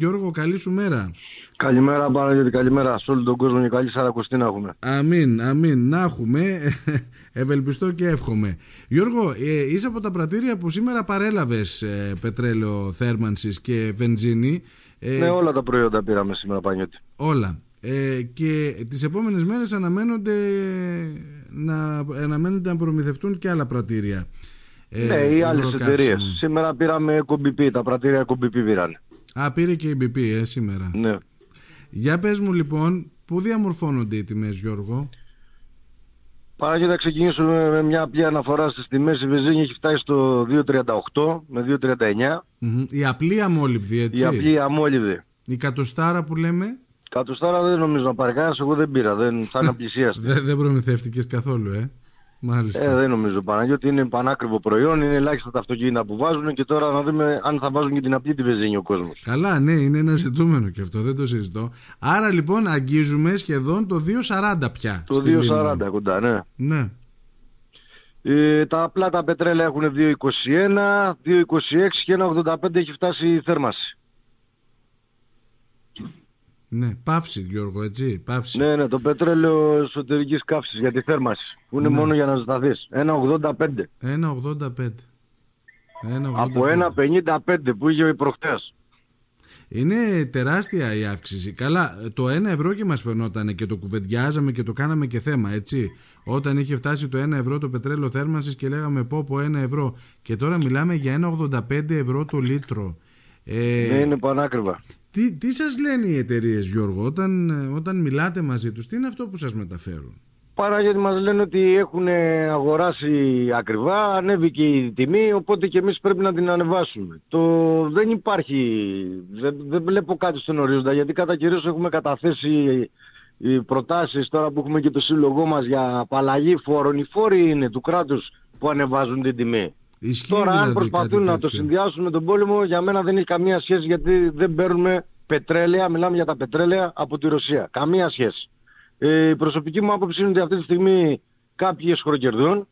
Γιώργο, καλή σου μέρα. Καλημέρα Παναγιώτη, καλημέρα σε όλο τον κόσμο και καλή Σαρακοστή να έχουμε. Αμήν, αμήν, να έχουμε, ευελπιστώ και εύχομαι. Γιώργο, ε, είσαι από τα πρατήρια που σήμερα παρέλαβες ε, πετρέλαιο θέρμανσης και βενζίνη. Ε, ναι, όλα τα προϊόντα πήραμε σήμερα Παναγιώτη. Όλα. Ε, και τις επόμενες μέρες αναμένονται να, αναμένονται να προμηθευτούν και άλλα πρατήρια. Ε, ναι, οι άλλες εταιρείες. Σήμερα πήραμε κομπιπί, τα πρατήρια κομπιπί πήραν. Α, πήρε και η BP ε, σήμερα. Ναι. Για πες μου λοιπόν, πού διαμορφώνονται οι τιμές Γιώργο; Παρά να ξεκινήσουμε με μια απλή αναφορά στις τιμές. Η βεζίνη έχει φτάσει στο 2,38 με 2,39. Mm-hmm. Η απλή αμόλυβδη έτσι; Η απλή αμόλυβδη. Η κατοστάρα που λέμε; Κατοστάρα δεν νομίζω να πάρει κανένας, εγώ δεν πήρα, δεν θα είναι δεν, δεν προμηθεύτηκες καθόλου, ε; Μάλιστα. Ε, δεν νομίζω Παναγιώτη, είναι πανάκριβο προϊόν, είναι ελάχιστα τα αυτοκίνητα που βάζουν και τώρα να δούμε αν θα βάζουν και την απλή τη βεζίνη ο κόσμος. Καλά, ναι, είναι ένα ζητούμενο και αυτό, δεν το συζητώ. Άρα λοιπόν αγγίζουμε σχεδόν το 2,40 πια. Το 2,40 κοντά, ναι. Ναι. Ε, τα απλά τα πετρέλαια έχουν 2,21, 2,26 και 1,85 έχει φτάσει η θέρμαση. Ναι, παύση Γιώργο, έτσι, παύση. Ναι, ναι, το πετρέλαιο εσωτερικής καύσης για τη θέρμαση. Που είναι ναι. μόνο για να ζεσταθείς. 1,85. 1,85. Από 1,55 που είχε ο προχτές. Είναι τεράστια η αύξηση. Καλά, το 1 ευρώ και μας φαινόταν και το κουβεντιάζαμε και το κάναμε και θέμα, έτσι. Όταν είχε φτάσει το 1 ευρώ το πετρέλαιο θέρμανσης και λέγαμε πω πω 1 ευρώ. Και τώρα μιλάμε για 1,85 ευρώ το λίτρο. Ε, ναι, είναι πανάκριβα. Τι, τι σας λένε οι εταιρείες Γιώργο όταν, όταν μιλάτε μαζί τους, τι είναι αυτό που σας μεταφέρουν; Παρά γιατί μας λένε ότι έχουν αγοράσει ακριβά, ανέβηκε η τιμή, οπότε και εμείς πρέπει να την ανεβάσουμε. Το δεν υπάρχει, δεν, δεν βλέπω κάτι στον ορίζοντα, γιατί κατά κυρίως έχουμε καταθέσει οι προτάσεις τώρα που έχουμε και το σύλλογό μας για απαλλαγή φόρων. Οι φόροι είναι του κράτους που ανεβάζουν την τιμή. Ισχύει Τώρα δηλαδή αν προσπαθούν να το συνδυάσουν με τον πόλεμο για μένα δεν έχει καμία σχέση γιατί δεν παίρνουμε πετρέλαια, μιλάμε για τα πετρέλαια από τη Ρωσία. Καμία σχέση. Ε, η προσωπική μου άποψη είναι ότι αυτή τη στιγμή κάποιοι εσχροκερδούν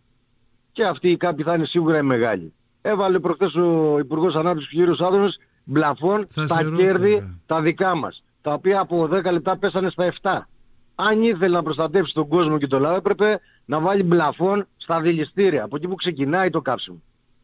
και αυτοί οι κάποιοι θα είναι σίγουρα οι μεγάλοι. Έβαλε προχθές ο Υπουργός Ανάπτυξης κ. Άδωνος μπλαφών στα κέρδη τα δικά μας. Τα οποία από 10 λεπτά πέσανε στα 7. Αν ήθελε να προστατεύσει τον κόσμο και το λαό έπρεπε να βάλει μπλαφών στα δηληστήρια. Από εκεί που ξεκινάει το κάψιμο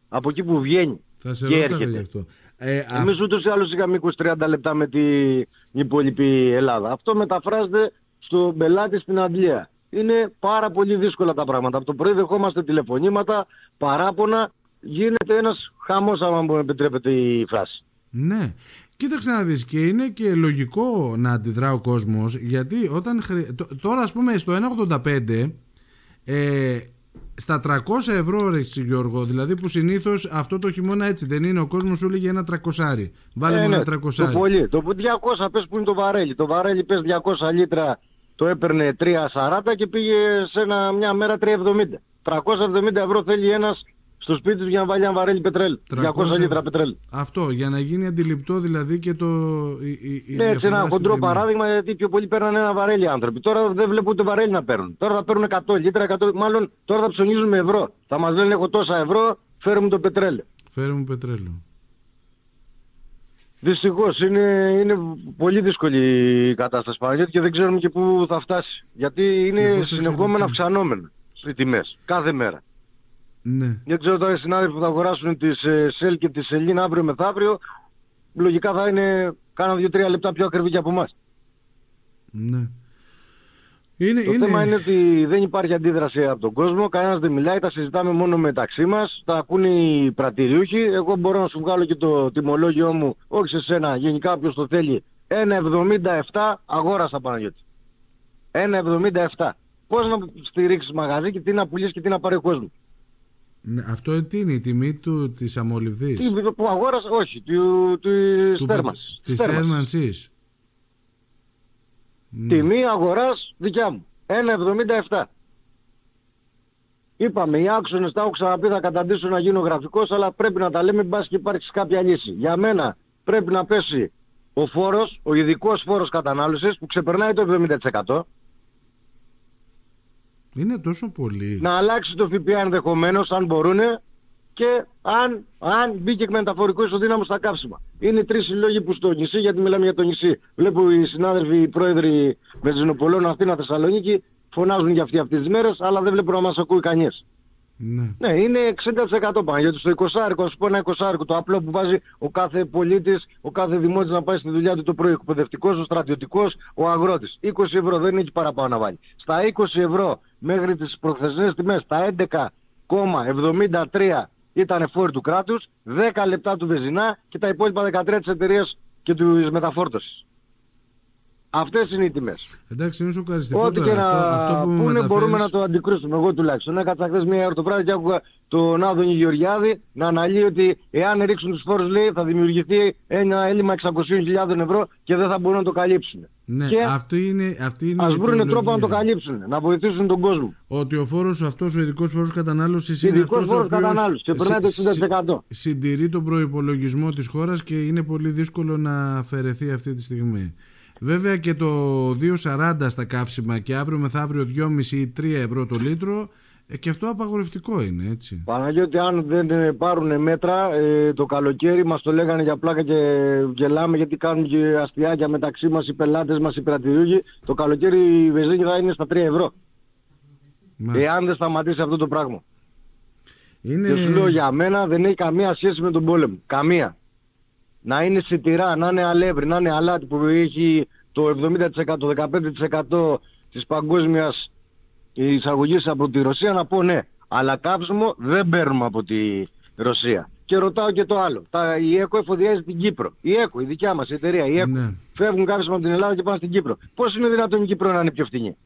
από εκεί που βγαίνει Θα σε και έρχεται. αυτό. Ε, Εμείς ούτως ή άλλως είχαμε 20-30 λεπτά με την υπόλοιπη Ελλάδα. Αυτό μεταφράζεται στον πελάτη στην Αντλία. Είναι πάρα πολύ δύσκολα τα πράγματα. Από το πρωί δεχόμαστε τηλεφωνήματα, παράπονα, γίνεται ένας χαμός άμα μου επιτρέπεται η φράση. Ναι. Κοίταξε να δεις και είναι και λογικό να αντιδρά ο κόσμος γιατί όταν τώρα ας πούμε στο 1.85 ε, στα 300 ευρώ ρε Γιώργο, δηλαδή που συνήθως αυτό το χειμώνα έτσι δεν είναι, ο κόσμος σου λέγει ένα τρακοσάρι. Βάλε ε, μου ένα ναι, Το πολύ, το 200 πες που είναι το βαρέλι. Το βαρέλι πες 200 λίτρα το έπαιρνε 3,40 και πήγε σε ένα, μια μέρα 3,70. 370 ευρώ θέλει ένας στο σπίτι του για να βάλει ένα βαρέλι πετρέλ. 200 λίτρα πετρέλ. Αυτό, για να γίνει αντιληπτό δηλαδή και το. Η, η ναι, έτσι ένα χοντρό παράδειγμα γιατί πιο πολλοί παίρνανε ένα βαρέλι άνθρωποι. Τώρα δεν βλέπω ούτε βαρέλι να παίρνουν. Τώρα θα παίρνουν 100 λίτρα, 100, μάλλον τώρα θα ψωνίζουν με ευρώ. Θα μας λένε έχω τόσα ευρώ, φέρω μου το πετρέλαιο. Φέρω μου πετρέλαιο. Δυστυχώς είναι, είναι πολύ δύσκολη η κατάσταση Παναγιώτη και δεν ξέρουμε και πού θα φτάσει. Γιατί είναι συνεχόμενα αυξανόμενα οι τιμές κάθε μέρα. Ναι. Δεν ξέρω τώρα οι συνάδελφοι που θα αγοράσουν τις ε, ΣΕΛ και τις ΣΕΛΗΝ αύριο μεθαύριο, λογικά θα είναι κάνα δύο-τρία λεπτά πιο ακριβή και από εμάς. Ναι. Είναι, το είναι... θέμα είναι ότι δεν υπάρχει αντίδραση από τον κόσμο, κανένας δεν μιλάει, τα συζητάμε μόνο μεταξύ μας, τα ακούνε οι πρατηριούχοι, εγώ μπορώ να σου βγάλω και το τιμολόγιο μου, όχι σε σένα, γενικά όποιος το θέλει, 1,77 αγόρασα Παναγιώτη. 1,77. Πώς να στηρίξεις μαγαζί και τι να πουλήσεις και τι να πάρει ο κόσμος. Ναι, αυτό τι είναι η τιμή του της αμολυβδής. Τι, που αγόρασε, όχι, του, του, της θέρμανσης. Της θέρμανσης. Ναι. Τιμή αγοράς δικιά μου. 1,77. Είπαμε, οι άξονες τα έχω ξαναπεί θα καταντήσω να γίνω γραφικός, αλλά πρέπει να τα λέμε μπας και υπάρξει κάποια λύση. Για μένα πρέπει να πέσει ο φόρος, ο ειδικός φόρος κατανάλωσης που ξεπερνάει το 70%. Είναι τόσο πολύ. Να αλλάξει το ΦΠΑ ενδεχομένως αν μπορούν και αν, αν μπήκε μεταφορικό ισοδύναμος στα καύσιμα. Είναι τρεις συλλόγοι που στο νησί, γιατί μιλάμε για το νησί. Βλέπω οι συνάδελφοι, οι πρόεδροι Βενζινοπολών Αθήνα Θεσσαλονίκη φωνάζουν για αυτοί αυτές τις μέρες, αλλά δεν βλέπω να μας ακούει κανείς. Ναι. Ναι, είναι 60% πάνω. Γιατί στο 20 άρικο, ας πούμε ένα 20 το απλό που βάζει ο κάθε πολίτης, ο κάθε δημότης να πάει στη δουλειά του το πρωί, εκπαιδευτικός, ο στρατιωτικός, ο αγρότης. 20 ευρώ δεν έχει παραπάνω να βάλει. Στα 20 ευρώ μέχρι τις προχθεσινές τιμές, τα 11,73 ήταν φόροι του κράτους, 10 λεπτά του βεζινά και τα υπόλοιπα 13 της εταιρείας και της μεταφόρτωσης. Αυτές είναι οι τιμές. Εντάξει, είναι σοκαριστικό Ό,τι τώρα. και να Αυτό, αυτό που μου πούνε μεταφέρεις... μπορούμε να το αντικρούσουμε, εγώ τουλάχιστον. Έκατσα χθες μία ώρα το βράδυ και άκουγα τον Άδωνη Γεωργιάδη να αναλύει ότι εάν ρίξουν τους φόρους λέει θα δημιουργηθεί ένα έλλειμμα 600.000 ευρώ και δεν θα μπορούν να το καλύψουν. Ναι, και αυτή είναι, αυτή είναι ας η βρουν τρόπο να το αιτιολογία. καλύψουν, να βοηθήσουν τον κόσμο. Ότι ο φόρος αυτός, ο ειδικός φόρος κατανάλωσης είναι Ειδικός αυτός ο φόρος οποίος κατανάλωσης και περνάει το συ- 60%. συντηρεί τον προϋπολογισμό της χώρας και είναι πολύ δύσκολο να αφαιρεθεί αυτή τη στιγμή. Βέβαια και το 2,40 στα καύσιμα και αύριο μεθαύριο 2,5 ή 3 ευρώ το λίτρο ε, και αυτό απαγορευτικό είναι έτσι. Παναγιώτη αν δεν ε, πάρουν μέτρα ε, το καλοκαίρι μας το λέγανε για πλάκα και γελάμε γιατί κάνουν και αστιάκια μεταξύ μας οι πελάτες μας οι πρατηριούγοι το καλοκαίρι η βεζίνη θα είναι στα 3 ευρώ. Μάλιστα. εάν δεν σταματήσει αυτό το πράγμα. Είναι... και σου λέω για μένα δεν έχει καμία σχέση με τον πόλεμο. Καμία να είναι σιτηρά, να είναι αλεύρι, να είναι αλάτι που έχει το 70% το 15% της παγκόσμιας εισαγωγής από τη Ρωσία να πω ναι. Αλλά κάψιμο δεν παίρνουμε από τη Ρωσία. Και ρωτάω και το άλλο. Τα, η ΕΚΟ εφοδιάζει την Κύπρο. Η ΕΚΟ, η δικιά μας η εταιρεία, η ΕΚΟ. Ναι. Φεύγουν κάψιμο από την Ελλάδα και πάνε στην Κύπρο. Πώς είναι δυνατόν η Κύπρο να είναι πιο φτηνή;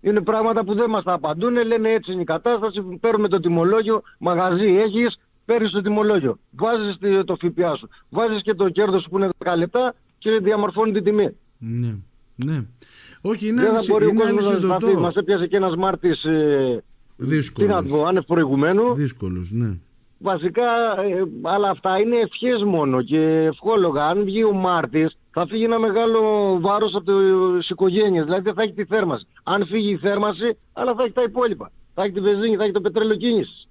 Είναι πράγματα που δεν μας τα απαντούν, λένε έτσι είναι η κατάσταση, παίρνουμε το τιμολόγιο, μαγαζί έχεις, παίρνεις το τιμολόγιο. Βάζεις τη- το ΦΠΑ σου, βάζεις και το κέρδος που είναι 10 λεπτά και διαμορφώνει την τιμή. Ναι. ναι. Όχι, είναι, Δεν θα ανησυ... μπορεί ο είναι κόσμος να σταθεί. ανησυχητικό. Μας έπιασε και ένας Μάρτης, ε, τι Δύσκολος. να το πω, άνευ προηγουμένου. Δύσκολος, ναι. Βασικά, ε, αλλά αυτά είναι ευχές μόνο και ευχόλογα. Αν βγει ο Μάρτης, θα φύγει ένα μεγάλο βάρος από τις οικογένειες. Δηλαδή δεν θα έχει τη θέρμανση. Αν φύγει η θέρμανση, αλλά θα έχει τα υπόλοιπα. Θα έχει τη βενζίνη, θα έχει το πετρέλαιο κίνησης.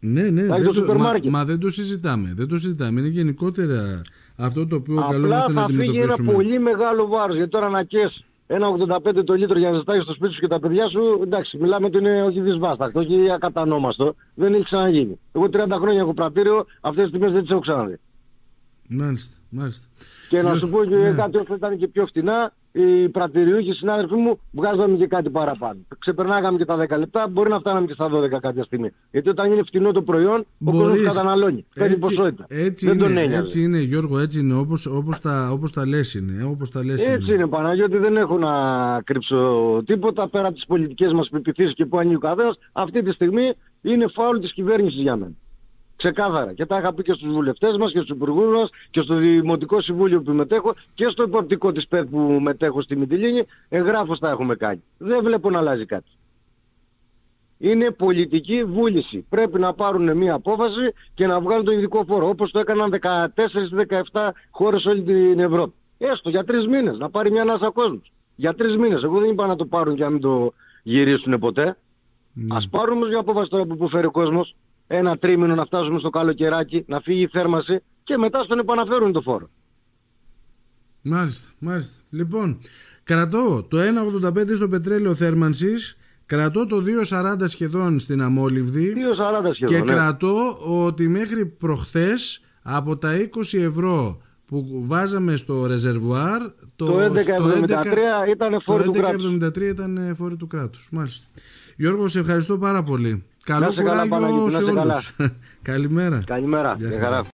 Ναι, ναι, Πάει δεν στο το, σούπερ μα, μάρκετ. μα δεν το συζητάμε. Δεν το συζητάμε. Είναι γενικότερα αυτό το οποίο Απλά καλούμαστε να θα φύγει ένα αντιμετωπίσουμε. πολύ μεγάλο βάρος. Γιατί τώρα να κες ένα 85 το λίτρο για να ζεστάσεις στο σπίτι σου και τα παιδιά σου, εντάξει, μιλάμε ότι είναι όχι δυσβάσταχτο, όχι ακατανόμαστο. Δεν έχει ξαναγίνει. Εγώ 30 χρόνια έχω πρατήριο, αυτές τις τιμές δεν τις έχω ξαναδεί. Μάλιστα, μάλιστα. Και να Γιώργο, σου πω και ναι. κάτι όσο ήταν και πιο φτηνά, οι πρατηριούχοι συνάδελφοί μου βγάζαμε και κάτι παραπάνω. Ξεπερνάγαμε και τα 10 λεπτά, μπορεί να φτάναμε και στα 12 κάποια στιγμή. Γιατί όταν είναι φτηνό το προϊόν, ο κόσμος Μπορείς. καταναλώνει. Παίρνει Έτσι, ποσότητα. έτσι, Δεν είναι, τον ένοιαζε. έτσι είναι, Γιώργο, έτσι είναι. Όπως, όπως, τα, όπως τα λες είναι. Όπως τα λες Έτσι είναι Παναγιώτη, δεν έχω να κρύψω τίποτα πέρα από τις πολιτικές μας πεπιθήσεις και που ανοίγει ο καθένας. Αυτή τη στιγμή είναι φάουλ της κυβέρνησης για μένα. Ξεκάθαρα. Και τα είχα πει και στους βουλευτές μας και στους υπουργούς μας και στο Δημοτικό Συμβούλιο που μετέχω και στο υποπτικό της ΠΕΤ που μετέχω στη Μητυλίνη. Εγγράφος τα έχουμε κάνει. Δεν βλέπω να αλλάζει κάτι. Είναι πολιτική βούληση. Πρέπει να πάρουν μια απόφαση και να βγάλουν το ειδικό φόρο. Όπως το έκαναν 14-17 χώρες όλη την Ευρώπη. Έστω για τρεις μήνες. Να πάρει μια ανάσα κόσμος. Για τρεις μήνες. Εγώ δεν είπα να το πάρουν και να μην το γυρίσουν ποτέ. Ναι. Ας πάρουμε όμως μια απόφαση τώρα που που φέρει ο κόσμος. Ένα τρίμηνο να φτάσουμε στο καλοκαιράκι, να φύγει η θέρμαση και μετά στον επαναφέρουν το φόρο. Μάλιστα, μάλιστα. Λοιπόν, κρατώ το 1,85 στο πετρέλαιο θέρμανσης, κρατώ το 2,40 σχεδόν στην αμόλυβδη 2,40 σχεδόν. και ναι. κρατώ ότι μέχρι προχθές από τα 20 ευρώ που βάζαμε στο ρεζερβουάρ το, Το 11,73 στο ήταν φόρο του το κράτους. 11,73 ήταν ε, φόρο του κράτους. Μάλιστα. Γιώργο, σε ευχαριστώ πάρα πολύ. Καλό σε καλά, κουράγιο Παναγιώτη, να σε σε καλά. όλους. Καλημέρα. Καλημέρα. Γεια Γεια χαρά. χαρά.